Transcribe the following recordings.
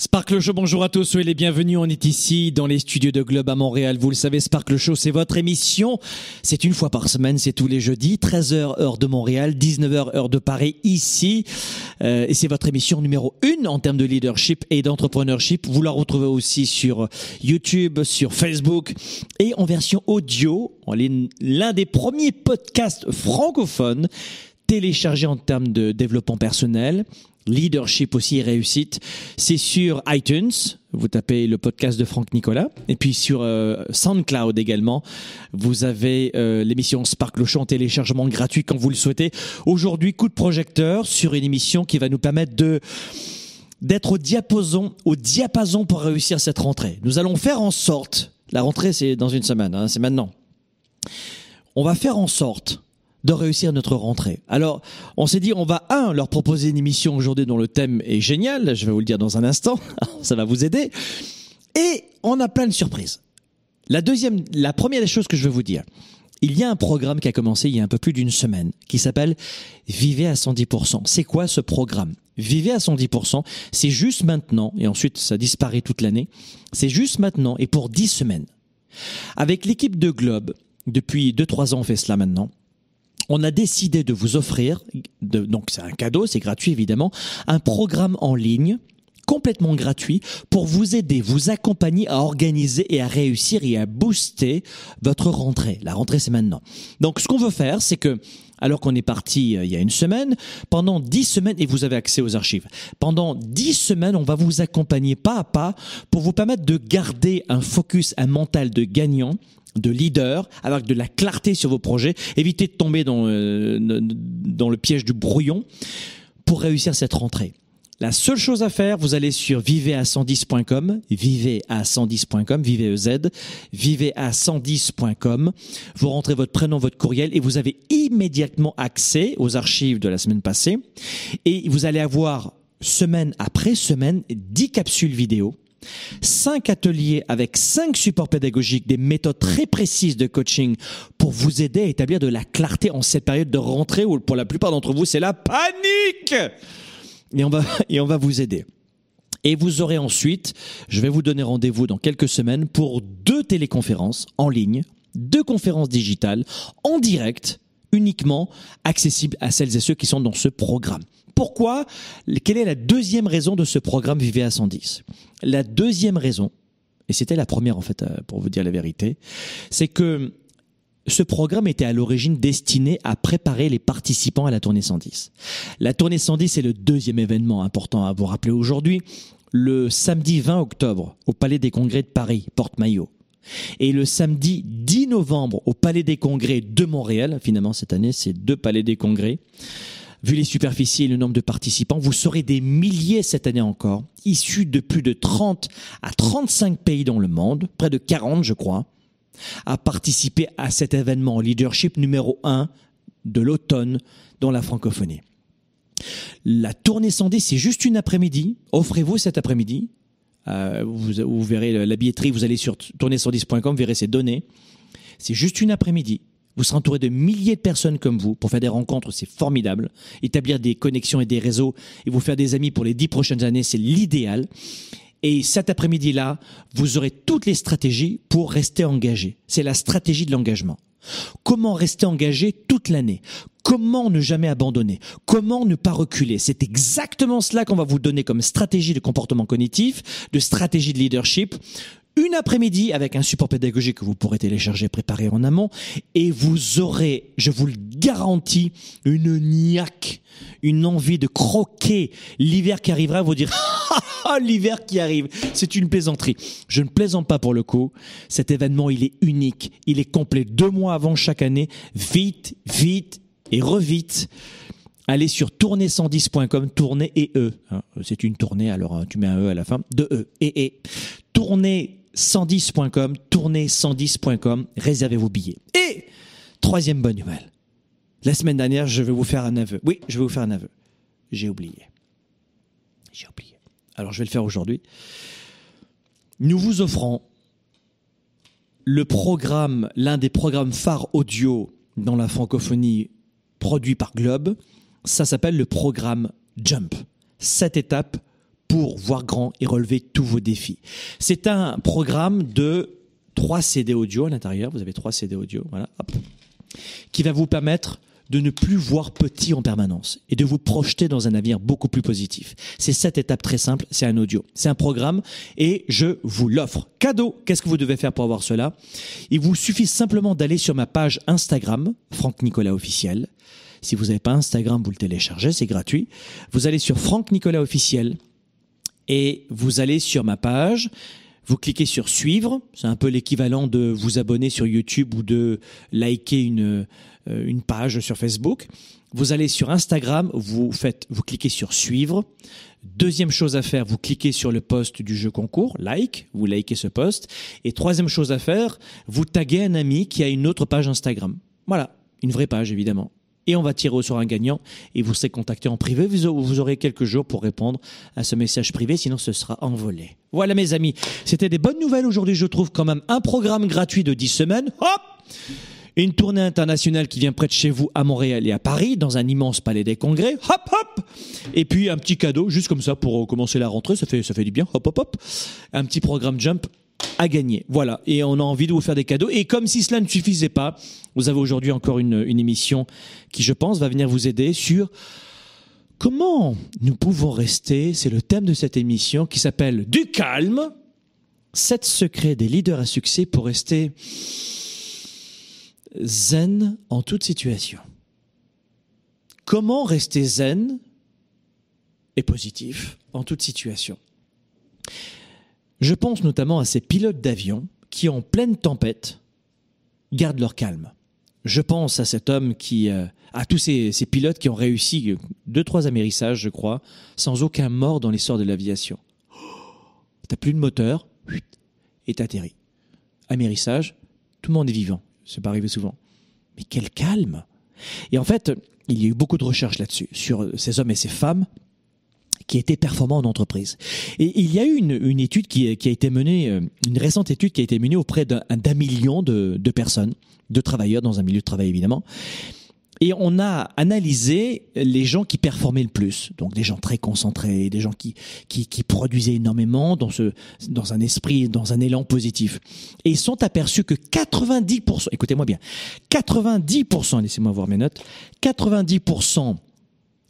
Sparkle Show, bonjour à tous, soyez les bienvenus. On est ici dans les studios de Globe à Montréal. Vous le savez, Sparkle Show, c'est votre émission. C'est une fois par semaine, c'est tous les jeudis, 13h heure de Montréal, 19h heure de Paris, ici. Euh, et c'est votre émission numéro une en termes de leadership et d'entrepreneurship. Vous la retrouvez aussi sur YouTube, sur Facebook et en version audio. On est l'un des premiers podcasts francophones téléchargés en termes de développement personnel leadership aussi et réussite. C'est sur iTunes, vous tapez le podcast de Franck Nicolas, et puis sur euh, SoundCloud également, vous avez euh, l'émission Spark le Show en téléchargement gratuit quand vous le souhaitez. Aujourd'hui, coup de projecteur sur une émission qui va nous permettre de d'être au diapason, au diapason pour réussir cette rentrée. Nous allons faire en sorte, la rentrée c'est dans une semaine, hein, c'est maintenant. On va faire en sorte de réussir notre rentrée. Alors, on s'est dit, on va, un, leur proposer une émission aujourd'hui dont le thème est génial, je vais vous le dire dans un instant, ça va vous aider, et on a plein de surprises. La deuxième, la première des choses que je veux vous dire, il y a un programme qui a commencé il y a un peu plus d'une semaine, qui s'appelle Vivez à 110%. C'est quoi ce programme? Vivez à 110%, c'est juste maintenant, et ensuite ça disparaît toute l'année, c'est juste maintenant et pour 10 semaines. Avec l'équipe de Globe, depuis 2-3 ans on fait cela maintenant, on a décidé de vous offrir, donc c'est un cadeau, c'est gratuit évidemment, un programme en ligne complètement gratuit pour vous aider, vous accompagner à organiser et à réussir et à booster votre rentrée. La rentrée, c'est maintenant. Donc, ce qu'on veut faire, c'est que alors qu'on est parti euh, il y a une semaine, pendant dix semaines, et vous avez accès aux archives, pendant dix semaines, on va vous accompagner pas à pas pour vous permettre de garder un focus, un mental de gagnant, de leader, avec de la clarté sur vos projets, éviter de tomber dans, euh, dans le piège du brouillon pour réussir cette rentrée. La seule chose à faire, vous allez sur vivez-à110.com, vivez-à110.com, vivez Z, vivez-à110.com. Vous rentrez votre prénom, votre courriel et vous avez immédiatement accès aux archives de la semaine passée. Et vous allez avoir semaine après semaine 10 capsules vidéo cinq ateliers avec cinq supports pédagogiques, des méthodes très précises de coaching pour vous aider à établir de la clarté en cette période de rentrée où pour la plupart d'entre vous c'est la panique et on va, et on va vous aider. Et vous aurez ensuite, je vais vous donner rendez-vous dans quelques semaines pour deux téléconférences en ligne, deux conférences digitales en direct, uniquement accessibles à celles et ceux qui sont dans ce programme. Pourquoi? Quelle est la deuxième raison de ce programme Vivez à 110 La deuxième raison, et c'était la première en fait, euh, pour vous dire la vérité, c'est que ce programme était à l'origine destiné à préparer les participants à la tournée 110. La tournée 110 est le deuxième événement important à vous rappeler aujourd'hui, le samedi 20 octobre au Palais des Congrès de Paris, Porte-Maillot. Et le samedi 10 novembre au Palais des Congrès de Montréal, finalement cette année c'est deux Palais des Congrès, vu les superficies et le nombre de participants, vous serez des milliers cette année encore, issus de plus de 30 à 35 pays dans le monde, près de 40 je crois, à participer à cet événement leadership numéro 1 de l'automne dans la francophonie. La tournée 110, c'est juste une après-midi. Offrez-vous cet après-midi. Euh, vous, verrez la billetterie, vous allez sur tournée110.com, vous verrez ces données. C'est juste une après-midi. Vous serez entouré de milliers de personnes comme vous pour faire des rencontres, c'est formidable. Établir des connexions et des réseaux et vous faire des amis pour les dix prochaines années, c'est l'idéal. Et cet après-midi-là, vous aurez toutes les stratégies pour rester engagé. C'est la stratégie de l'engagement. Comment rester engagé toute l'année? Comment ne jamais abandonner? Comment ne pas reculer? C'est exactement cela qu'on va vous donner comme stratégie de comportement cognitif, de stratégie de leadership, une après-midi avec un support pédagogique que vous pourrez télécharger préparer en amont et vous aurez, je vous le garantis, une niaque, une envie de croquer l'hiver qui arrivera, vous dire ah, l'hiver qui arrive, c'est une plaisanterie. Je ne plaisante pas pour le coup. Cet événement, il est unique, il est complet deux mois avant chaque année. Vite, vite et revite allez sur tournée110.com, tournée et E. Hein, c'est une tournée, alors hein, tu mets un E à la fin, de E et E. Tournée110.com, tournée110.com, réservez vos billets. Et troisième bonne nouvelle. La semaine dernière, je vais vous faire un aveu. Oui, je vais vous faire un aveu. J'ai oublié. J'ai oublié. Alors je vais le faire aujourd'hui. Nous vous offrons le programme, l'un des programmes phares audio dans la francophonie produit par Globe, ça s'appelle le programme Jump. Sept étapes pour voir grand et relever tous vos défis. C'est un programme de trois CD audio à l'intérieur. Vous avez trois CD audio, voilà, qui va vous permettre de ne plus voir petit en permanence et de vous projeter dans un avenir beaucoup plus positif. C'est cette étape très simple, c'est un audio, c'est un programme et je vous l'offre. Cadeau, qu'est-ce que vous devez faire pour avoir cela? Il vous suffit simplement d'aller sur ma page Instagram, Franck Nicolas officiel, si vous n'avez pas Instagram, vous le téléchargez, c'est gratuit. Vous allez sur Franck Nicolas officiel et vous allez sur ma page. Vous cliquez sur suivre, c'est un peu l'équivalent de vous abonner sur YouTube ou de liker une, euh, une page sur Facebook. Vous allez sur Instagram, vous faites, vous cliquez sur suivre. Deuxième chose à faire, vous cliquez sur le post du jeu concours, like, vous likez ce post. Et troisième chose à faire, vous taguez un ami qui a une autre page Instagram. Voilà, une vraie page évidemment et on va tirer au sort un gagnant et vous serez contacté en privé. Vous aurez quelques jours pour répondre à ce message privé, sinon ce sera envolé. Voilà mes amis, c'était des bonnes nouvelles aujourd'hui, je trouve quand même un programme gratuit de 10 semaines. Hop une tournée internationale qui vient près de chez vous à Montréal et à Paris, dans un immense palais des congrès. Hop, hop Et puis un petit cadeau, juste comme ça, pour commencer la rentrée, ça fait, ça fait du bien. Hop, hop, hop Un petit programme Jump à gagner. Voilà. Et on a envie de vous faire des cadeaux. Et comme si cela ne suffisait pas, vous avez aujourd'hui encore une, émission qui, je pense, va venir vous aider sur comment nous pouvons rester, c'est le thème de cette émission qui s'appelle Du calme, sept secrets des leaders à succès pour rester zen en toute situation. Comment rester zen et positif en toute situation je pense notamment à ces pilotes d'avion qui, en pleine tempête, gardent leur calme. Je pense à cet homme qui, euh, à tous ces, pilotes qui ont réussi deux, trois amérissages, je crois, sans aucun mort dans l'histoire de l'aviation. T'as plus de moteur, et t'atterris. Amérissage, tout le monde est vivant. C'est pas arrivé souvent. Mais quel calme! Et en fait, il y a eu beaucoup de recherches là-dessus, sur ces hommes et ces femmes qui étaient performants en entreprise. Et il y a eu une, une étude qui, qui, a été menée, euh, une récente étude qui a été menée auprès d'un million de, de personnes, de travailleurs dans un milieu de travail évidemment. Et on a analysé les gens qui performaient le plus, donc des gens très concentrés, des gens qui qui, qui produisaient énormément dans ce dans un esprit, dans un élan positif. Et ils sont aperçus que 90%, écoutez-moi bien, 90%, laissez-moi voir mes notes, 90%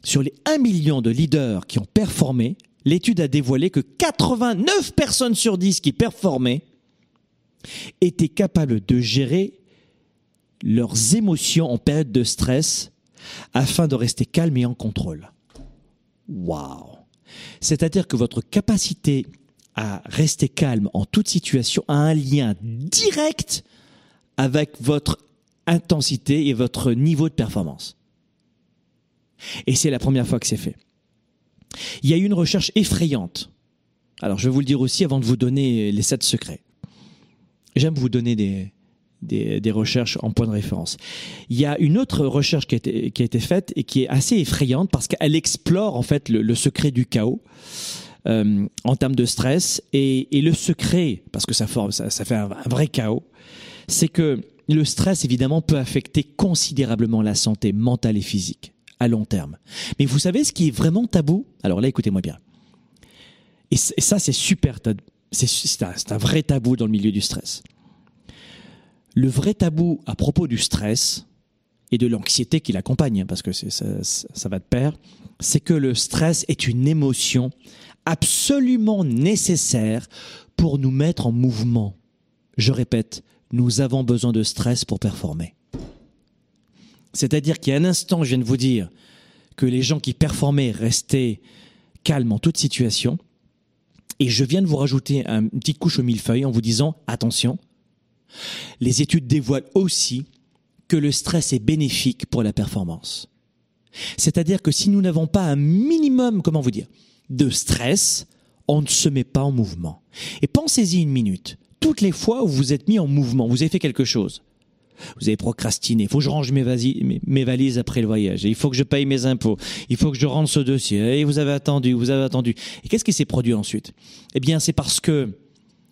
sur les 1 million de leaders qui ont performé, l'étude a dévoilé que 89 personnes sur 10 qui performaient étaient capables de gérer leurs émotions en période de stress afin de rester calme et en contrôle. Waouh C'est-à-dire que votre capacité à rester calme en toute situation a un lien direct avec votre intensité et votre niveau de performance. Et c'est la première fois que c'est fait. Il y a eu une recherche effrayante. Alors, je vais vous le dire aussi avant de vous donner les sept secrets. J'aime vous donner des, recherches en point de référence. Il y a une autre recherche qui a été, faite et qui est assez effrayante parce qu'elle explore en fait le, secret du chaos. Euh, en termes de stress et, le secret, parce que ça, forme, ça, fait un vrai chaos, c'est que le stress évidemment peut affecter considérablement la santé mentale et physique à long terme. Mais vous savez ce qui est vraiment tabou? Alors là, écoutez-moi bien. Et, ça, c'est super. C'est un, vrai tabou dans le milieu du stress. Le vrai tabou à propos du stress et de l'anxiété qui l'accompagne, hein, parce que ça va de pair, c'est que le stress est une émotion absolument nécessaire pour nous mettre en mouvement. Je répète, nous avons besoin de stress pour performer. C'est-à-dire qu'il y a un instant, je viens de vous dire que les gens qui performaient restaient calmes en toute situation. Et je viens de vous rajouter une petite couche au millefeuille en vous disant, attention, les études dévoilent aussi que le stress est bénéfique pour la performance. C'est-à-dire que si nous n'avons pas un minimum, comment vous dire, de stress, on ne se met pas en mouvement. Et pensez-y une minute. Toutes les fois où vous êtes mis en mouvement, vous avez fait quelque chose. Vous avez procrastiné. Il faut que je range mes, valises après le voyage. il faut que je paye mes impôts. Il faut que je rende ce dossier. Et vous avez attendu, vous avez attendu. Et qu'est-ce qui s'est produit ensuite? Eh bien, c'est parce que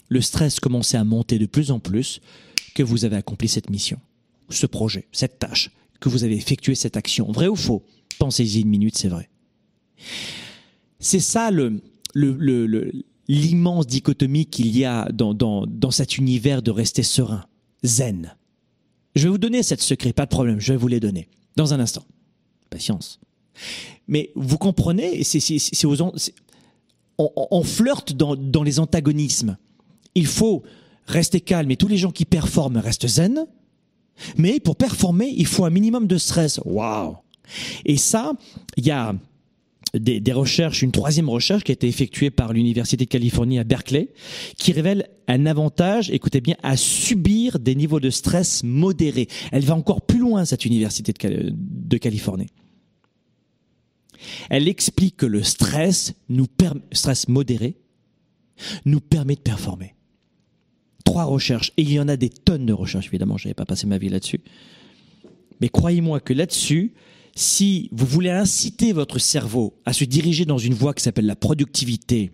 le stress commençait à monter de plus en plus que vous avez accompli cette mission, ce projet, cette tâche, que vous avez effectué cette action. Vrai ou faux? Pensez-y une minute, c'est vrai. C'est ça l'immense dichotomie qu'il y a dans cet univers de rester serein, zen. Je vais vous donner cette secret, pas de problème, je vais vous les donner dans un instant. Patience. Mais vous comprenez, c'est, c'est, on, on, flirte dans, dans les antagonismes. Il faut rester calme et tous les gens qui performent restent zen. Mais pour performer, il faut un minimum de stress. Waouh Et ça, il y a des, des, recherches, une troisième recherche qui a été effectuée par l'Université de Californie à Berkeley, qui révèle un avantage, écoutez bien, à subir des niveaux de stress modérés. Elle va encore plus loin, cette Université de, Californie. Elle explique que le stress, nous stress modéré, nous permet de performer. Trois recherches, et il y en a des tonnes de recherches, évidemment, je n'avais pas passé ma vie là-dessus. Mais croyez-moi que là-dessus, si vous voulez inciter votre cerveau à se diriger dans une voie qui s'appelle la productivité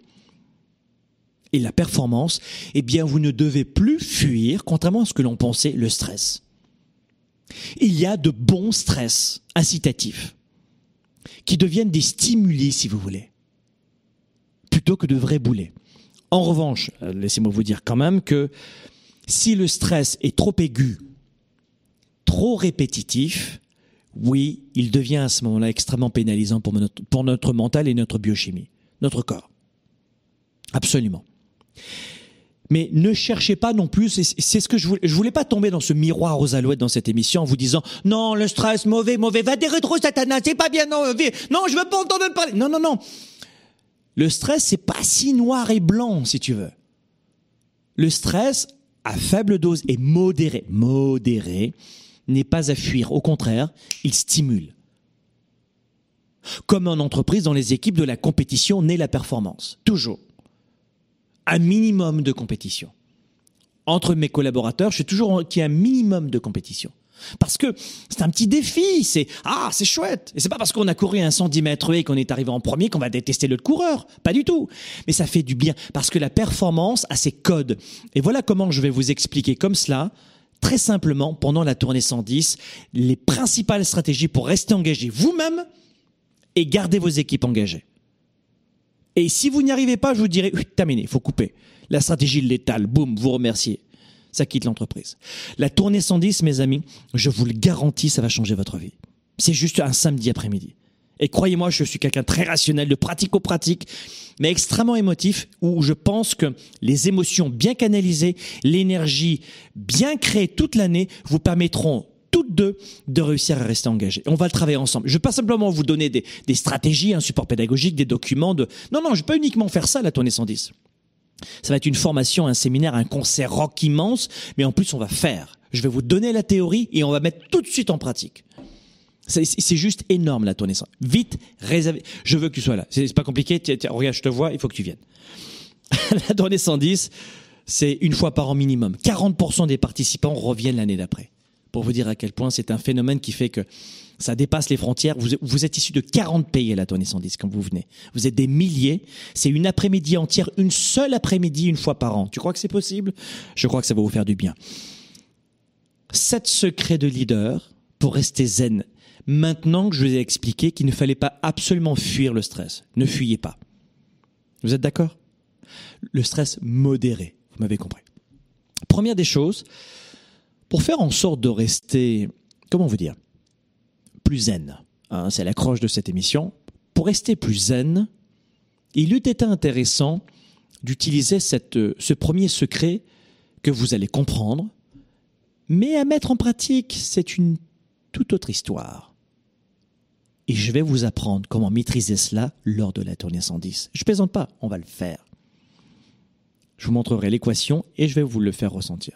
et la performance, eh bien, vous ne devez plus fuir, contrairement à ce que l'on pensait, le stress. Il y a de bons stress incitatifs qui deviennent des stimuli, si vous voulez, plutôt que de vrais boulets. En revanche, euh, laissez-moi vous dire quand même que si le stress est trop aigu, trop répétitif, oui, il devient à ce moment-là extrêmement pénalisant pour notre, mental et notre biochimie, notre corps. Absolument. Mais ne cherchez pas non plus, c'est ce que je voulais, je voulais pas tomber dans ce miroir aux alouettes dans cette émission en vous disant, non, le stress, mauvais, mauvais, va des rétro satana, c'est pas bien, non, non, je veux pas entendre parler. Non, non, non. Le stress, c'est pas si noir et blanc, si tu veux. Le stress, à faible dose et modéré, modéré, n'est pas à fuir. Au contraire, il stimule. Comme en entreprise, dans les équipes de la compétition naît la performance. Toujours. Un minimum de compétition. Entre mes collaborateurs, je suis toujours qu'il y a un minimum de compétition. Parce que c'est un petit défi, c'est ah c'est chouette. Et c'est pas parce qu'on a couru un 110 mètres et qu'on est arrivé en premier qu'on va détester le coureur, pas du tout. Mais ça fait du bien parce que la performance a ses codes. Et voilà comment je vais vous expliquer comme cela très simplement pendant la tournée 110 les principales stratégies pour rester engagé vous-même et garder vos équipes engagées. Et si vous n'y arrivez pas, je vous dirai, oui, terminé, il faut couper. La stratégie létale, boum, vous remerciez. Ça quitte l'entreprise. La tournée 110, mes amis, je vous le garantis, ça va changer votre vie. C'est juste un samedi après-midi. Et croyez-moi, je suis quelqu'un très rationnel, de pratico-pratique, mais extrêmement émotif, où je pense que les émotions bien canalisées, l'énergie bien créée toute l'année vous permettront toutes deux de réussir à rester engagés. On va le travailler ensemble. Je ne vais pas simplement vous donner des, stratégies, un support pédagogique, des documents de... Non, non, je ne vais pas uniquement faire ça, la tournée 110. Ça va être une formation, un séminaire, un concert rock immense, mais en plus on va faire. Je vais vous donner la théorie et on va mettre tout de suite en pratique. C'est juste énorme la tournée. Vite, réservé. Je veux que tu sois là. C'est pas compliqué. regarde, je te vois, il faut que tu viennes. la tournée 110, c'est une fois par an minimum. 40% des participants reviennent l'année d'après. Pour vous dire à quel point c'est un phénomène qui fait que ça dépasse les frontières. Vous, vous êtes issu de 40 pays à la tournée 110 quand vous venez. Vous êtes des milliers. C'est une après-midi entière, une seule après-midi, une fois par an. Tu crois que c'est possible? Je crois que ça va vous faire du bien. Sept secrets de leader pour rester zen maintenant que je vous ai expliqué qu'il ne fallait pas absolument fuir le stress. Ne fuyez pas. Vous êtes d'accord? Le stress modéré, vous m'avez compris. Première des choses, pour faire en sorte de rester, comment vous dire, plus zen, hein, c'est l'accroche de cette émission, pour rester plus zen, il eût été intéressant d'utiliser ce premier secret que vous allez comprendre, mais à mettre en pratique, c'est une toute autre histoire. Et je vais vous apprendre comment maîtriser cela lors de la tournée 110. Je plaisante pas, on va le faire. Je vous montrerai l'équation et je vais vous le faire ressentir.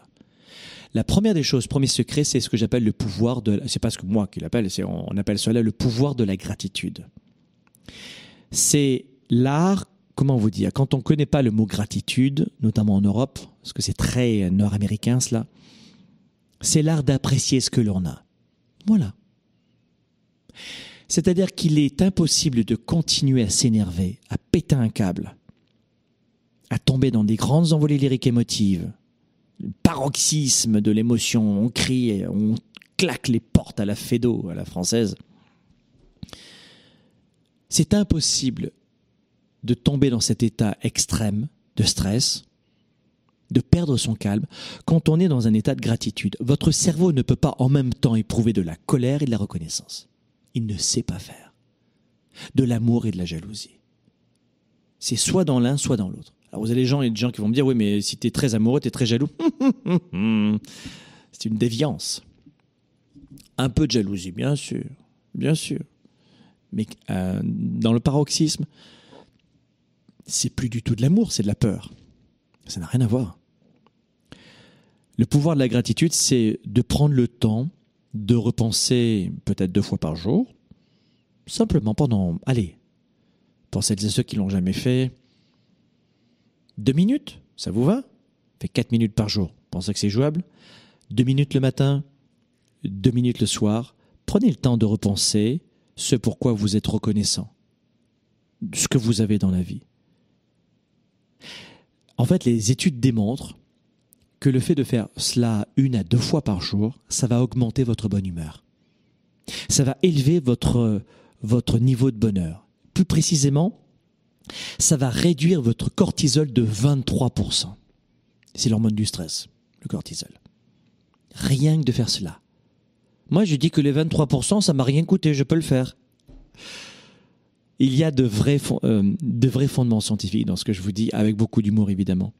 La première des choses, premier secret, c'est ce que j'appelle le pouvoir de. C'est pas ce que moi qui l'appelle, on appelle cela le pouvoir de la gratitude. C'est l'art, comment vous dire, quand on ne connaît pas le mot gratitude, notamment en Europe, parce que c'est très nord-américain cela, c'est l'art d'apprécier ce que l'on a. Voilà. C'est-à-dire qu'il est impossible de continuer à s'énerver, à péter un câble, à tomber dans des grandes envolées lyriques émotives, le paroxysme de l'émotion, on crie, on claque les portes à la fédo, à la française. C'est impossible de tomber dans cet état extrême de stress, de perdre son calme, quand on est dans un état de gratitude. Votre cerveau ne peut pas en même temps éprouver de la colère et de la reconnaissance. Il ne sait pas faire. De l'amour et de la jalousie. C'est soit dans l'un, soit dans l'autre. Alors vous avez des gens, a des gens qui vont me dire, oui, mais si tu es très amoureux, tu es très jaloux. C'est une déviance. Un peu de jalousie, bien sûr. Bien sûr. Mais euh, dans le paroxysme, c'est plus du tout de l'amour, c'est de la peur. Ça n'a rien à voir. Le pouvoir de la gratitude, c'est de prendre le temps de repenser peut-être deux fois par jour, simplement pendant, allez, pour celles ceux qui l'ont jamais fait, deux minutes, ça vous va? Fait quatre minutes par jour. Pensez que c'est jouable Deux minutes le matin, deux minutes le soir. Prenez le temps de repenser ce pourquoi vous êtes reconnaissant, ce que vous avez dans la vie. En fait, les études démontrent que le fait de faire cela une à deux fois par jour, ça va augmenter votre bonne humeur. Ça va élever votre, votre niveau de bonheur. Plus précisément, ça va réduire votre cortisol de 23%. C'est l'hormone du stress, le cortisol. Rien que de faire cela. Moi, je dis que les 23%, ça m'a rien coûté, je peux le faire. Il y a de vrais, euh, de vrais fondements scientifiques dans ce que je vous dis, avec beaucoup d'humour évidemment.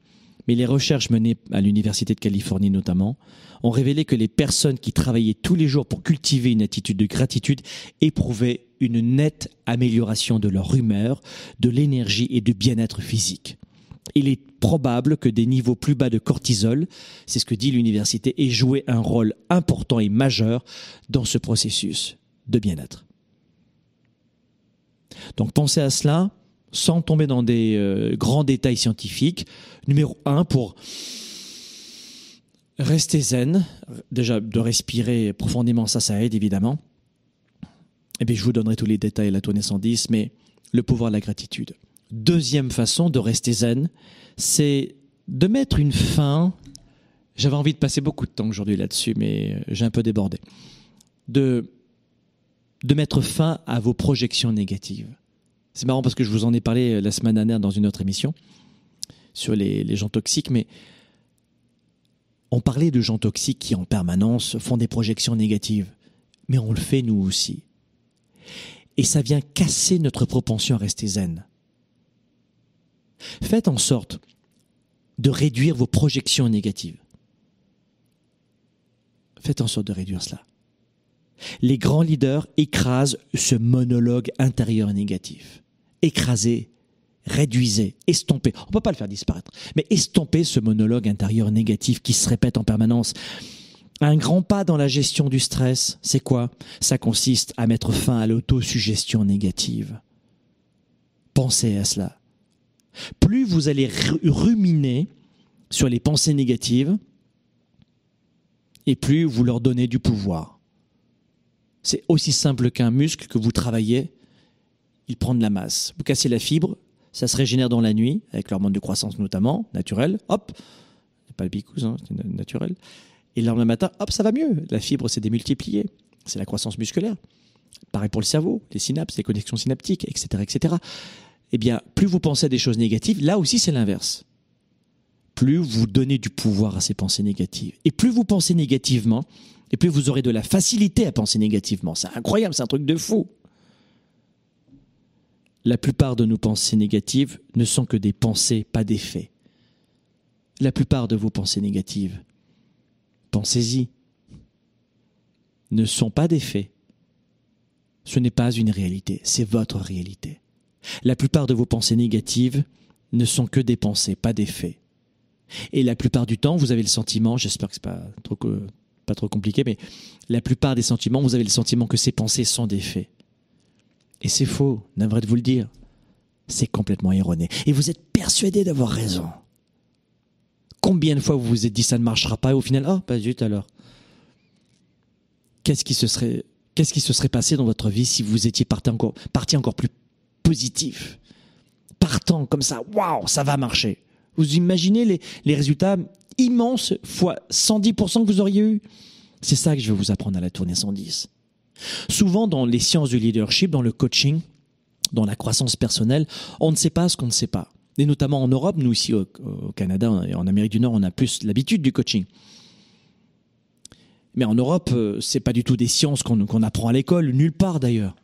Mais les recherches menées à l'Université de Californie notamment ont révélé que les personnes qui travaillaient tous les jours pour cultiver une attitude de gratitude éprouvaient une nette amélioration de leur humeur, de l'énergie et du bien-être physique. Il est probable que des niveaux plus bas de cortisol, c'est ce que dit l'université, aient joué un rôle important et majeur dans ce processus de bien-être. Donc pensez à cela sans tomber dans des euh, grands détails scientifiques. Numéro un, pour rester zen, déjà de respirer profondément, ça, ça aide évidemment. Et eh bien, je vous donnerai tous les détails à la tournée 110, mais le pouvoir de la gratitude. Deuxième façon de rester zen, c'est de mettre une fin. J'avais envie de passer beaucoup de temps aujourd'hui là-dessus, mais euh, j'ai un peu débordé. De de mettre fin à vos projections négatives. C'est marrant parce que je vous en ai parlé euh, la semaine dernière dans une autre émission sur les, gens toxiques, mais on parlait de gens toxiques qui en permanence font des projections négatives, mais on le fait nous aussi. Et ça vient casser notre propension à rester zen. Faites en sorte de réduire vos projections négatives. Faites en sorte de réduire cela. Les grands leaders écrasent ce monologue intérieur négatif. Écrasez, réduisez, estompez. On ne peut pas le faire disparaître, mais estompez ce monologue intérieur négatif qui se répète en permanence. Un grand pas dans la gestion du stress, c'est quoi? Ça consiste à mettre fin à l'autosuggestion négative. Pensez à cela. Plus vous allez ruminer sur les pensées négatives, et plus vous leur donnez du pouvoir. C'est aussi simple qu'un muscle que vous travaillez, il prend de la masse. Vous cassez la fibre, ça se régénère dans la nuit, avec l'hormone de croissance notamment, naturelle, hop, c'est pas le bicous, hein, c'est naturel. Et le lendemain matin, hop, ça va mieux. La fibre s'est démultipliée. C'est la croissance musculaire. Pareil pour le cerveau, les synapses, les connexions synaptiques, etc., etc. Eh bien, plus vous pensez à des choses négatives, là aussi c'est l'inverse. Plus vous donnez du pouvoir à ces pensées négatives. Et plus vous pensez négativement, et plus vous aurez de la facilité à penser négativement. C'est incroyable, c'est un truc de fou. La plupart de nos pensées négatives ne sont que des pensées, pas des faits. La plupart de vos pensées négatives, pensez-y, ne sont pas des faits. Ce n'est pas une réalité, c'est votre réalité. La plupart de vos pensées négatives ne sont que des pensées, pas des faits. Et la plupart du temps, vous avez le sentiment, j'espère que c'est pas trop, pas trop compliqué, mais la plupart des sentiments, vous avez le sentiment que ces pensées sont des faits. Et c'est faux, navré de vous le dire. C'est complètement erroné. Et vous êtes persuadé d'avoir raison. Combien de fois vous vous êtes dit ça ne marchera pas et au final, oh, pas zut alors. Qu'est-ce qui se serait, qu'est-ce qui se serait passé dans votre vie si vous étiez parti encore, parti encore plus positif? Partant comme ça, waouh, ça va marcher. Vous imaginez les, les résultats immenses fois 110% que vous auriez eu? C'est ça que je vais vous apprendre à la tournée 110. Souvent dans les sciences du leadership, dans le coaching, dans la croissance personnelle, on ne sait pas ce qu'on ne sait pas. Et notamment en Europe, nous ici au, Canada et en Amérique du Nord, on a plus l'habitude du coaching. Mais en Europe, euh, c'est pas du tout des sciences qu'on apprend à l'école, nulle part d'ailleurs.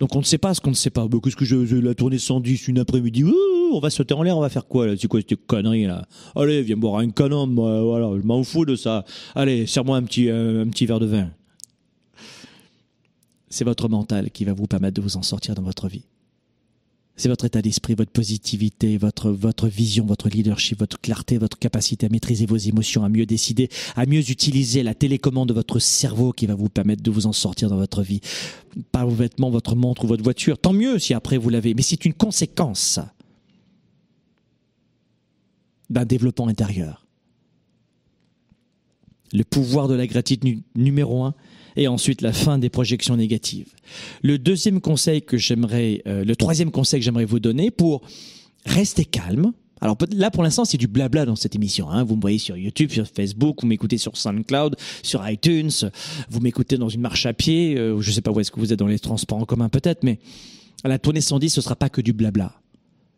Donc on ne sait pas ce qu'on ne sait pas. Qu'est-ce que je, la tournée 110 une après-midi? On va sauter en l'air, on va faire quoi C'est quoi cette connerie là? Allez, viens boire un canon, voilà, je m'en fous de ça. Allez, serre-moi un petit, euh, un petit verre de vin c'est votre mental qui va vous permettre de vous en sortir dans votre vie. C'est votre état d'esprit, votre positivité, votre, votre vision, votre leadership, votre clarté, votre capacité à maîtriser vos émotions, à mieux décider, à mieux utiliser la télécommande de votre cerveau qui va vous permettre de vous en sortir dans votre vie. Pas vos vêtements, votre montre ou votre voiture. Tant mieux si après vous l'avez. Mais c'est une conséquence d'un développement intérieur. Le pouvoir de la gratitude numéro un, et ensuite la fin des projections négatives. Le deuxième conseil que j'aimerais, euh, le troisième conseil que j'aimerais vous donner pour rester calme. Alors là, pour l'instant, c'est du blabla dans cette émission. Hein. Vous me voyez sur YouTube, sur Facebook, vous m'écoutez sur SoundCloud, sur iTunes, vous m'écoutez dans une marche à pied. Euh, je ne sais pas où est-ce que vous êtes dans les transports en commun peut-être, mais à la tournée 110, ce sera pas que du blabla.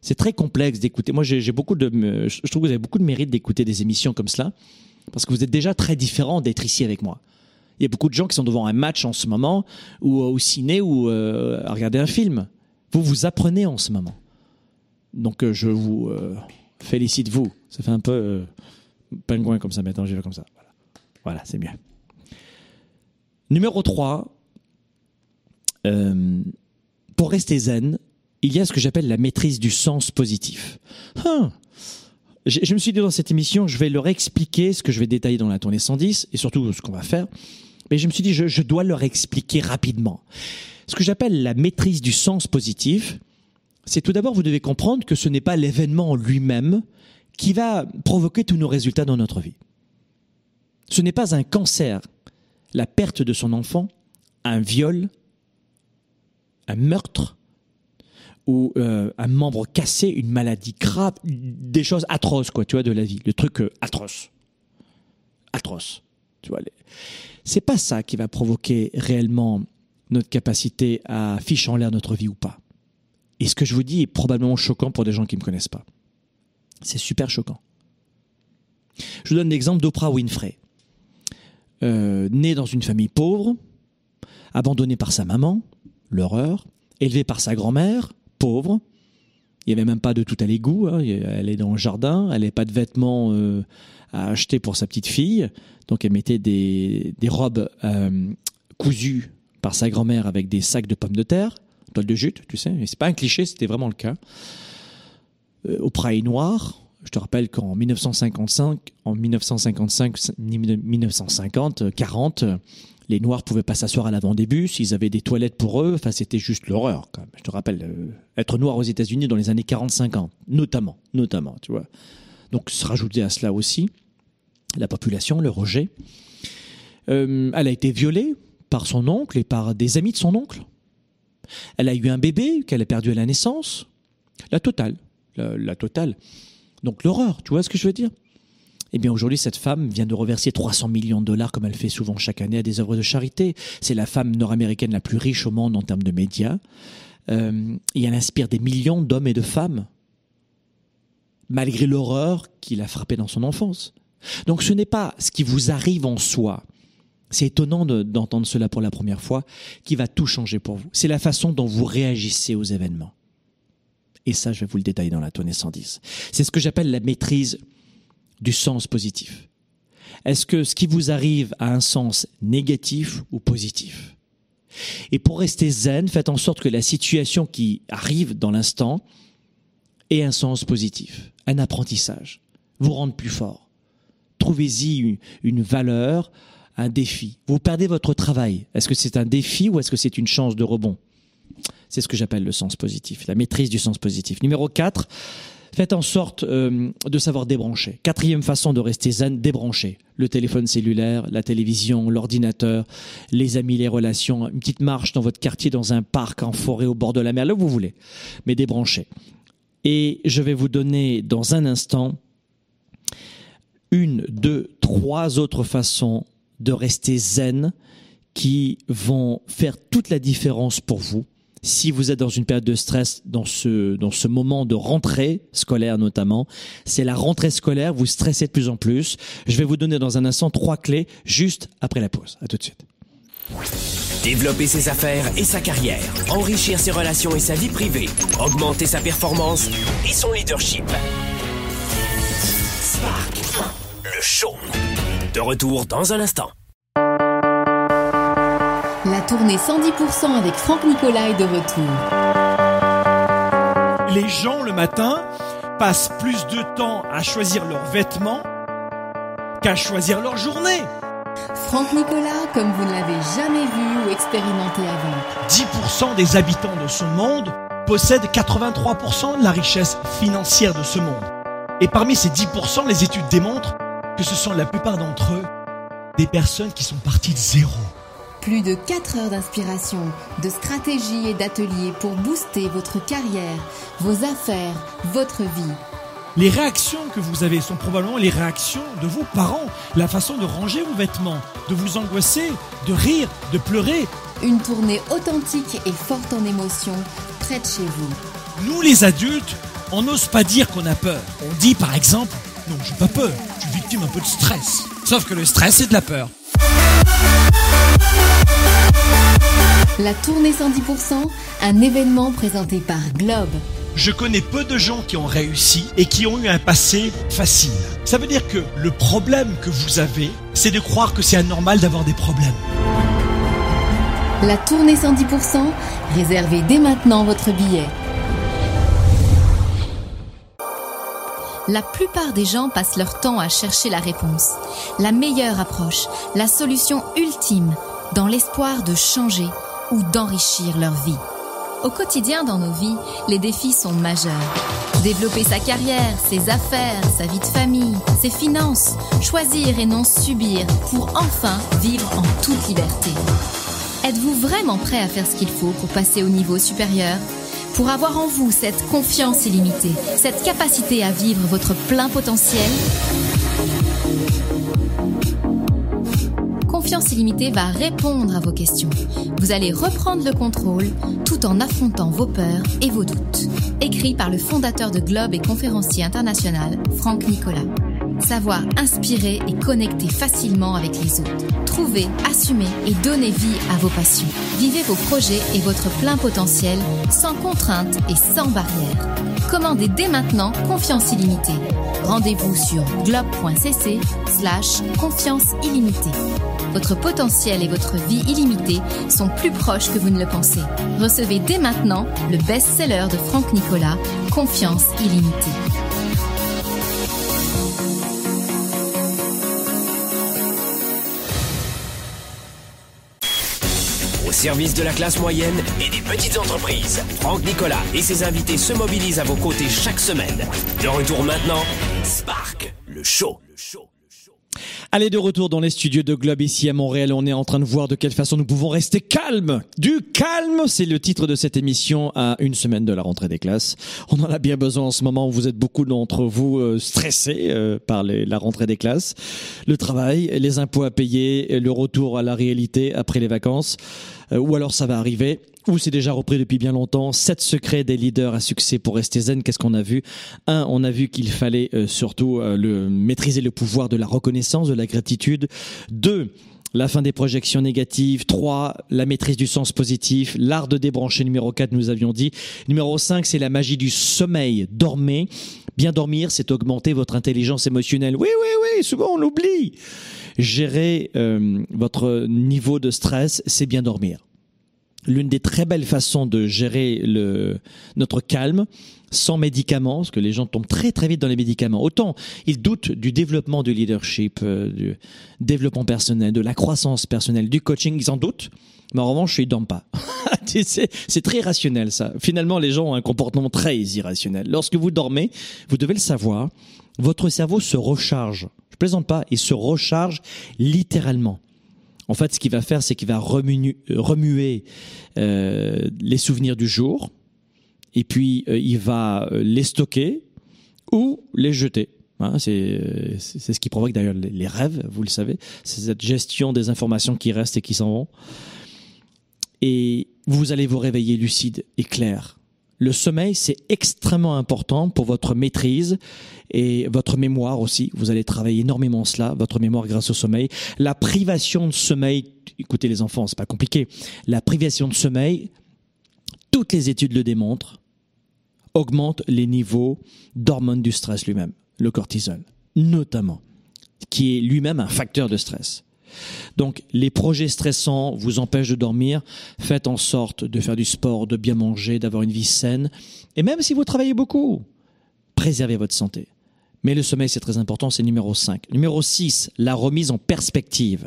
C'est très complexe d'écouter. Moi, j'ai beaucoup de, je trouve que vous avez beaucoup de mérite d'écouter des émissions comme cela, parce que vous êtes déjà très différent d'être ici avec moi. Il y a beaucoup de gens qui sont devant un match en ce moment, ou au ciné, ou euh, à regarder un film. Vous vous apprenez en ce moment. Donc euh, je vous euh, félicite vous. Ça fait un peu pingouin comme ça maintenant, j'y vais comme ça. Voilà, voilà c'est mieux. Numéro 3, pour rester zen, il y a ce que j'appelle la maîtrise du sens positif. Hein. Je, me suis dit dans cette émission, je vais leur expliquer ce que je vais détailler dans la tournée 110 et surtout ce qu'on va faire. Mais je me suis dit, je, dois leur expliquer rapidement. Ce que j'appelle la maîtrise du sens positif, c'est tout d'abord, vous devez comprendre que ce n'est pas l'événement en lui-même qui va provoquer tous nos résultats dans notre vie. Ce n'est pas un cancer, la perte de son enfant, un viol, un meurtre ou euh, un membre cassé, une maladie grave, des choses atroces quoi, tu vois, de la vie, le truc euh, atroce, atroce, tu vois. C'est pas ça qui va provoquer réellement notre capacité à ficher en l'air notre vie ou pas. Et ce que je vous dis est probablement choquant pour des gens qui ne me connaissent pas. C'est super choquant. Je vous donne l'exemple d'Oprah Winfrey. Euh, née dans une famille pauvre, abandonnée par sa maman, l'horreur, élevée par sa grand-mère, pauvre. Il n'y avait même pas de tout à l'égout. Hein. Elle est dans le jardin, elle n'avait pas de vêtements euh, à acheter pour sa petite fille. Donc elle mettait des, robes euh, cousues par sa grand-mère avec des sacs de pommes de terre, toile de jute, tu sais. C'est pas un cliché, c'était vraiment le cas. Euh, au Praille Noir, je te rappelle qu'en 1955, en 1955, 1950, 40, les Noirs pouvaient pas s'asseoir à l'avant des bus, ils avaient des toilettes pour eux, enfin c'était juste l'horreur quand. Je te rappelle, euh, être noir aux États-Unis dans les années 40-50, notamment, notamment, tu vois. Donc se rajouter à cela aussi la population, le rejet. Euh, elle a été violée par son oncle et par des amis de son oncle. Elle a eu un bébé qu'elle a perdu à la naissance. La totale. La, totale. Donc l'horreur, tu vois ce que je veux dire? Eh bien aujourd'hui, cette femme vient de reverser 300 millions de dollars, comme elle fait souvent chaque année, à des œuvres de charité. C'est la femme nord-américaine la plus riche au monde en termes de médias. Euh, et elle inspire des millions d'hommes et de femmes, malgré l'horreur qui l'a frappée dans son enfance. Donc ce n'est pas ce qui vous arrive en soi. C'est étonnant d'entendre cela pour la première fois qui va tout changer pour vous. C'est la façon dont vous réagissez aux événements. Et ça, je vais vous le détailler dans la tournée 110. C'est ce que j'appelle la maîtrise du sens positif. Est-ce que ce qui vous arrive a un sens négatif ou positif? Et pour rester zen, faites en sorte que la situation qui arrive dans l'instant ait un sens positif, un apprentissage, vous rendre plus fort. Trouvez-y une, valeur, un défi. Vous perdez votre travail. Est-ce que c'est un défi ou est-ce que c'est une chance de rebond? C'est ce que j'appelle le sens positif, la maîtrise du sens positif. Numéro 4, Faites en sorte euh, de savoir débrancher. Quatrième façon de rester zen, débrancher. Le téléphone cellulaire, la télévision, l'ordinateur, les amis, les relations, une petite marche dans votre quartier, dans un parc, en forêt, au bord de la mer, là où vous voulez. Mais débrancher. Et je vais vous donner dans un instant une, deux, trois autres façons de rester zen qui vont faire toute la différence pour vous si vous êtes dans une période de stress, dans ce, moment de rentrée scolaire notamment, c'est la rentrée scolaire, vous stressez de plus en plus. Je vais vous donner dans un instant trois clés juste après la pause. À tout de suite. Développer ses affaires et sa carrière, enrichir ses relations et sa vie privée, augmenter sa performance et son leadership. Spark, le show. De retour dans un instant. La tournée 110% avec Franck Nicolas est de retour. Les gens le matin passent plus de temps à choisir leurs vêtements qu'à choisir leur journée. Franck Nicolas, comme vous ne l'avez jamais vu ou expérimenté avant. 10% des habitants de ce monde possèdent 83% de la richesse financière de ce monde. Et parmi ces 10%, les études démontrent que ce sont la plupart d'entre eux des personnes qui sont parties de zéro. Plus de 4 heures d'inspiration, de stratégie et d'ateliers pour booster votre carrière, vos affaires, votre vie. Les réactions que vous avez sont probablement les réactions de vos parents, la façon de ranger vos vêtements, de vous angoisser, de rire, de pleurer. Une tournée authentique et forte en émotions, près de chez vous. Nous les adultes, on n'ose pas dire qu'on a peur. On dit par exemple, non, j'ai pas peur, je suis victime un peu de stress. Sauf que le stress, c'est de la peur. La tournée 110%, un événement présenté par Globe. Je connais peu de gens qui ont réussi et qui ont eu un passé facile. Ça veut dire que le problème que vous avez, c'est de croire que c'est anormal d'avoir des problèmes. La tournée 110%, réservez dès maintenant votre billet. La plupart des gens passent leur temps à chercher la réponse, la meilleure approche, la solution ultime, dans l'espoir de changer ou d'enrichir leur vie. Au quotidien dans nos vies, les défis sont majeurs. Développer sa carrière, ses affaires, sa vie de famille, ses finances, choisir et non subir pour enfin vivre en toute liberté. Êtes-vous vraiment prêt à faire ce qu'il faut pour passer au niveau supérieur? Pour avoir en vous cette confiance illimitée, cette capacité à vivre votre plein potentiel? Confiance illimitée va répondre à vos questions. Vous allez reprendre le contrôle tout en affrontant vos peurs et vos doutes. Écrit par le fondateur de Globe et conférencier international, Franck Nicolas. Savoir inspirer et connecter facilement avec les autres. Trouver, assumer et donner vie à vos passions. Vivez vos projets et votre plein potentiel sans contraintes et sans barrières. Commandez dès maintenant Confiance illimitée. Rendez-vous sur globe.cc slash confiance illimitée. Votre potentiel et votre vie illimitée sont plus proches que vous ne le pensez. Recevez dès maintenant le best-seller de Franck Nicolas, Confiance illimitée. Service de la classe moyenne et des petites entreprises, Franck Nicolas et ses invités se mobilisent à vos côtés chaque semaine. De retour maintenant, Spark, le show. Allez, de retour dans les studios de Globe ici à Montréal. On est en train de voir de quelle façon nous pouvons rester calmes. Du calme, c'est le titre de cette émission à une semaine de la rentrée des classes. On en a bien besoin en ce moment. Vous êtes beaucoup d'entre vous euh, stressés euh, par la rentrée des classes, le travail, les impôts à payer, le retour à la réalité après les vacances. Euh, ou alors ça va arriver ou c'est déjà repris depuis bien longtemps. Sept secrets des leaders à succès pour rester zen. Qu'est-ce qu'on a vu? Un, on a vu qu'il fallait euh, surtout euh, le, maîtriser le pouvoir de la reconnaissance, de la gratitude. Deux, la fin des projections négatives. 3, la maîtrise du sens positif. L'art de débrancher, numéro 4, nous avions dit. Numéro 5, c'est la magie du sommeil. Dormez. Bien dormir, c'est augmenter votre intelligence émotionnelle. Oui, oui, oui, souvent on l'oublie. Gérer euh, votre niveau de stress, c'est bien dormir. L'une des très belles façons de gérer le, notre calme, sans médicaments, parce que les gens tombent très très vite dans les médicaments. Autant ils doutent du développement du leadership, euh, du développement personnel, de la croissance personnelle, du coaching, ils en doutent. Mais en revanche, ils dorment pas. c'est très rationnel ça. Finalement, les gens ont un comportement très irrationnel. Lorsque vous dormez, vous devez le savoir, votre cerveau se recharge. Plaisante pas, il se recharge littéralement. En fait, ce qu'il va faire, c'est qu'il va remuer, euh, les souvenirs du jour, et puis euh, il va euh, les stocker ou les jeter. Hein, c'est ce qui provoque d'ailleurs les rêves, vous le savez. C'est cette gestion des informations qui restent et qui s'en vont. Et vous allez vous réveiller lucide et clair. Le sommeil, c'est extrêmement important pour votre maîtrise et votre mémoire aussi. Vous allez travailler énormément cela, votre mémoire grâce au sommeil. La privation de sommeil, écoutez les enfants, c'est pas compliqué. La privation de sommeil, toutes les études le démontrent, augmente les niveaux d'hormones du stress lui-même, le cortisol, notamment, qui est lui-même un facteur de stress. Donc les projets stressants vous empêchent de dormir, faites en sorte de faire du sport, de bien manger, d'avoir une vie saine, et même si vous travaillez beaucoup, préservez votre santé. Mais le sommeil, c'est très important, c'est numéro 5. Numéro 6, la remise en perspective.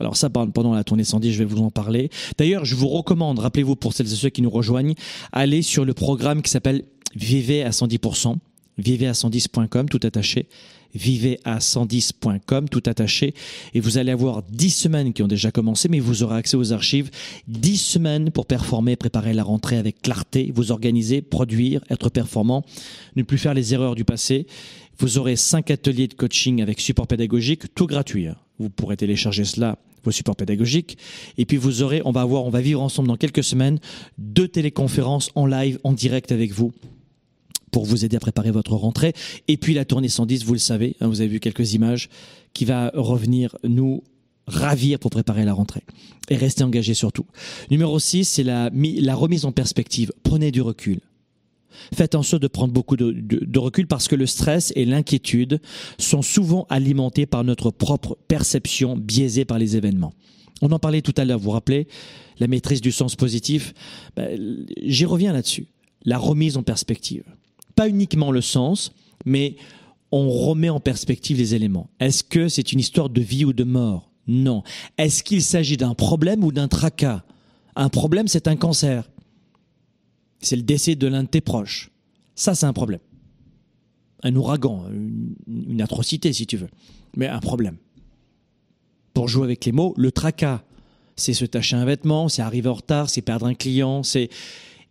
Alors ça, pendant la tournée 110, je vais vous en parler. D'ailleurs, je vous recommande, rappelez-vous pour celles et ceux qui nous rejoignent, allez sur le programme qui s'appelle Vivez à 110%, vivez à 110.com, tout attaché, vivez à 110.com, tout attaché, et vous allez avoir 10 semaines qui ont déjà commencé, mais vous aurez accès aux archives, 10 semaines pour performer, préparer la rentrée avec clarté, vous organiser, produire, être performant, ne plus faire les erreurs du passé. Vous aurez 5 ateliers de coaching avec support pédagogique, tout gratuit. Hein. Vous pourrez télécharger cela vos supports pédagogiques. Et puis vous aurez, on va voir, on va vivre ensemble dans quelques semaines, deux téléconférences en live, en direct avec vous pour vous aider à préparer votre rentrée. Et puis la tournée 110, vous le savez, hein, vous avez vu quelques images, qui va revenir nous ravir pour préparer la rentrée. Et rester engagé surtout. Numéro 6, c'est la, remise en perspective. Prenez du recul. Faites en sorte de prendre beaucoup de, recul parce que le stress et l'inquiétude sont souvent alimentés par notre propre perception biaisée par les événements. On en parlait tout à l'heure, vous vous rappelez, la maîtrise du sens positif. Ben, j'y reviens là-dessus. La remise en perspective. Pas uniquement le sens, mais on remet en perspective les éléments. Est-ce que c'est une histoire de vie ou de mort? Non. Est-ce qu'il s'agit d'un problème ou d'un tracas? Un problème, c'est un cancer c'est le décès de l'un de tes proches. Ça, c'est un problème. Un ouragan, une, atrocité, si tu veux. Mais un problème. Pour jouer avec les mots, le tracas, c'est se tâcher un vêtement, c'est arriver en retard, c'est perdre un client, c'est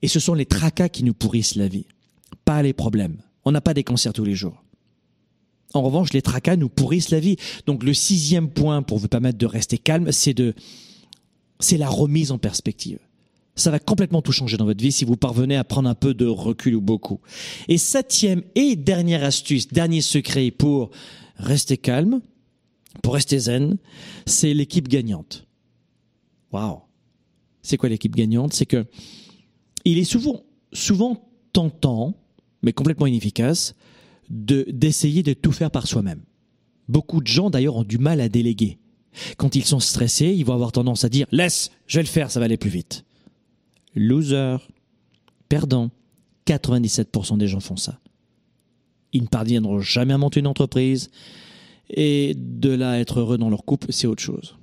et ce sont les tracas qui nous pourrissent la vie, pas les problèmes. On n'a pas des cancers tous les jours. En revanche, les tracas nous pourrissent la vie. Donc le sixième point pour vous permettre de rester calme, c'est de c'est la remise en perspective ça va complètement tout changer dans votre vie si vous parvenez à prendre un peu de recul ou beaucoup. Et septième et dernière astuce, dernier secret pour rester calme, pour rester zen, c'est l'équipe gagnante. Waouh. C'est quoi l'équipe gagnante? C'est que il est souvent, souvent tentant, mais complètement inefficace, de, d'essayer de tout faire par soi-même. Beaucoup de gens d'ailleurs ont du mal à déléguer. Quand ils sont stressés, ils vont avoir tendance à dire laisse, je vais le faire, ça va aller plus vite loser, perdant. 97% des gens font ça. Ils ne parviendront jamais à monter une entreprise et de là être heureux dans leur couple, c'est autre chose.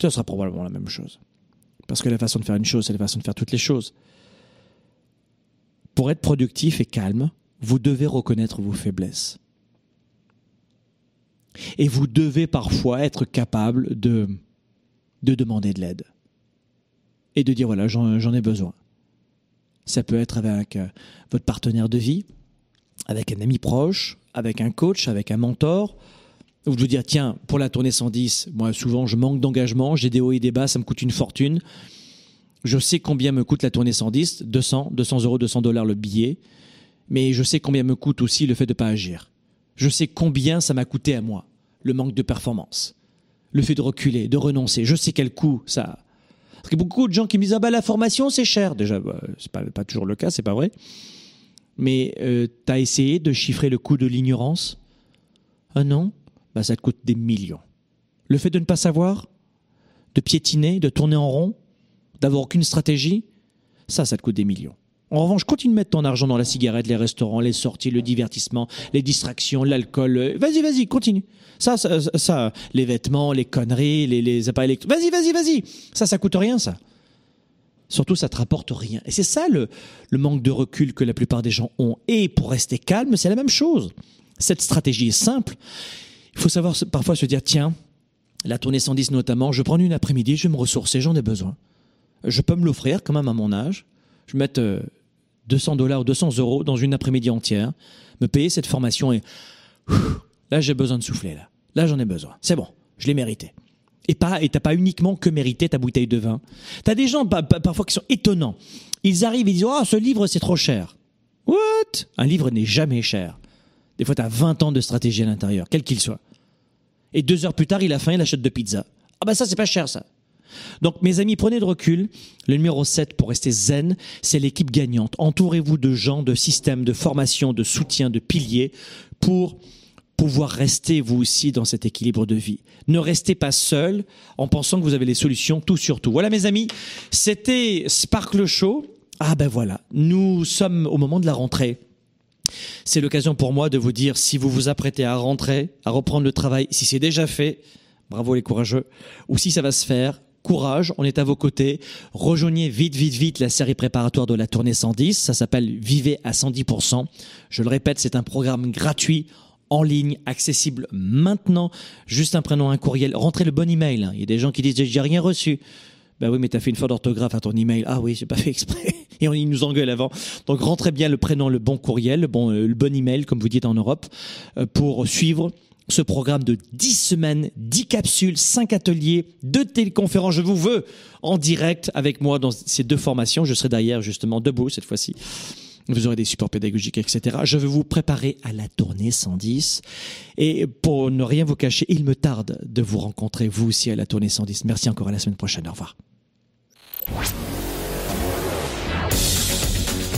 Ce sera probablement la même chose. Parce que la façon de faire une chose, c'est la façon de faire toutes les choses. Pour être productif et calme, vous devez reconnaître vos faiblesses. Et vous devez parfois être capable de, de demander de l'aide et de dire voilà, j'en ai besoin. Ça peut être avec euh, votre partenaire de vie, avec un ami proche, avec un coach, avec un mentor. Ou vous dire tiens, pour la tournée 110, moi souvent je manque d'engagement, j'ai des hauts et des bas, ça me coûte une fortune. Je sais combien me coûte la tournée 110, 200, 200 euros, 200 dollars le billet, mais je sais combien me coûte aussi le fait de ne pas agir. Je sais combien ça m'a coûté à moi, le manque de performance le fait de reculer, de renoncer. Je sais quel coût ça. Parce qu'il y a beaucoup de gens qui me disent ah bah la formation c'est cher. Déjà, bah, c'est pas, pas toujours le cas, c'est pas vrai. Mais euh, tu as essayé de chiffrer le coût de l'ignorance? Ah non? Bah, Ça te coûte des millions. Le fait de ne pas savoir, de piétiner, de tourner en rond, d'avoir aucune stratégie, ça, ça te coûte des millions. En revanche, continue de mettre ton argent dans la cigarette, les restaurants, les sorties, le divertissement, les distractions, l'alcool. Euh, vas-y, vas-y, continue. Ça, ça, les vêtements, les conneries, les, appareils électriques. Vas-y, vas-y, vas-y. Ça, ça coûte rien, ça. Surtout, ça te rapporte rien. Et c'est ça le, le manque de recul que la plupart des gens ont. Et pour rester calme, c'est la même chose. Cette stratégie est simple. Il faut savoir parfois se dire, tiens, la tournée 110 notamment, je prends une après-midi, je vais me ressourcer, j'en ai besoin. Je peux me l'offrir quand même à mon âge. Je vais mettre 200 dollars ou 200 euros dans une après-midi entière, me payer cette formation et là j'ai besoin de souffler là. Là j'en ai besoin. C'est bon, je l'ai mérité. Et pas et t'as pas uniquement que mérité ta bouteille de vin. T'as des gens parfois qui sont étonnants. Ils arrivent et disent oh ce livre c'est trop cher. What? Un livre n'est jamais cher. Des fois t'as 20 ans de stratégie à l'intérieur, quel qu'il soit. Et deux heures plus tard il a faim, il achète de pizza. Ah bah ça c'est pas cher ça. Donc mes amis, prenez de recul. Le numéro 7 pour rester zen, c'est l'équipe gagnante. Entourez-vous de gens, de systèmes, de formation, de soutien, de piliers pour pouvoir rester vous aussi dans cet équilibre de vie. Ne restez pas seul en pensant que vous avez les solutions tout sur tout. Voilà mes amis, c'était Sparkle Show. Ah ben voilà, nous sommes au moment de la rentrée. C'est l'occasion pour moi de vous dire si vous vous apprêtez à rentrer, à reprendre le travail, si c'est déjà fait, bravo les courageux, ou si ça va se faire, courage, on est à vos côtés. Rejoignez vite, vite, vite la série préparatoire de la tournée 110. Ça s'appelle Vivez à 110%. Je le répète, c'est un programme gratuit en ligne, accessible maintenant. Juste un prénom, un courriel. Rentrez le bon email. Il y a des gens qui disent j'ai rien reçu. Ben oui, mais t'as fait une faute d'orthographe à ton email. Ah oui, j'ai pas fait exprès. Et on, ils nous engueule avant. Donc rentrez bien le prénom, le bon courriel, le bon, euh, le bon email, comme vous dites en Europe, euh, pour suivre ce programme de 10 semaines, 10 capsules, 5 ateliers, 2 téléconférences. Je vous veux en direct avec moi dans ces deux formations. Je serai derrière justement debout cette fois-ci. Vous aurez des supports pédagogiques, etc. Je vais vous préparer à la tournée 110. Et pour ne rien vous cacher, il me tarde de vous rencontrer, vous aussi, à la tournée 110. Merci encore à la semaine prochaine. Au revoir.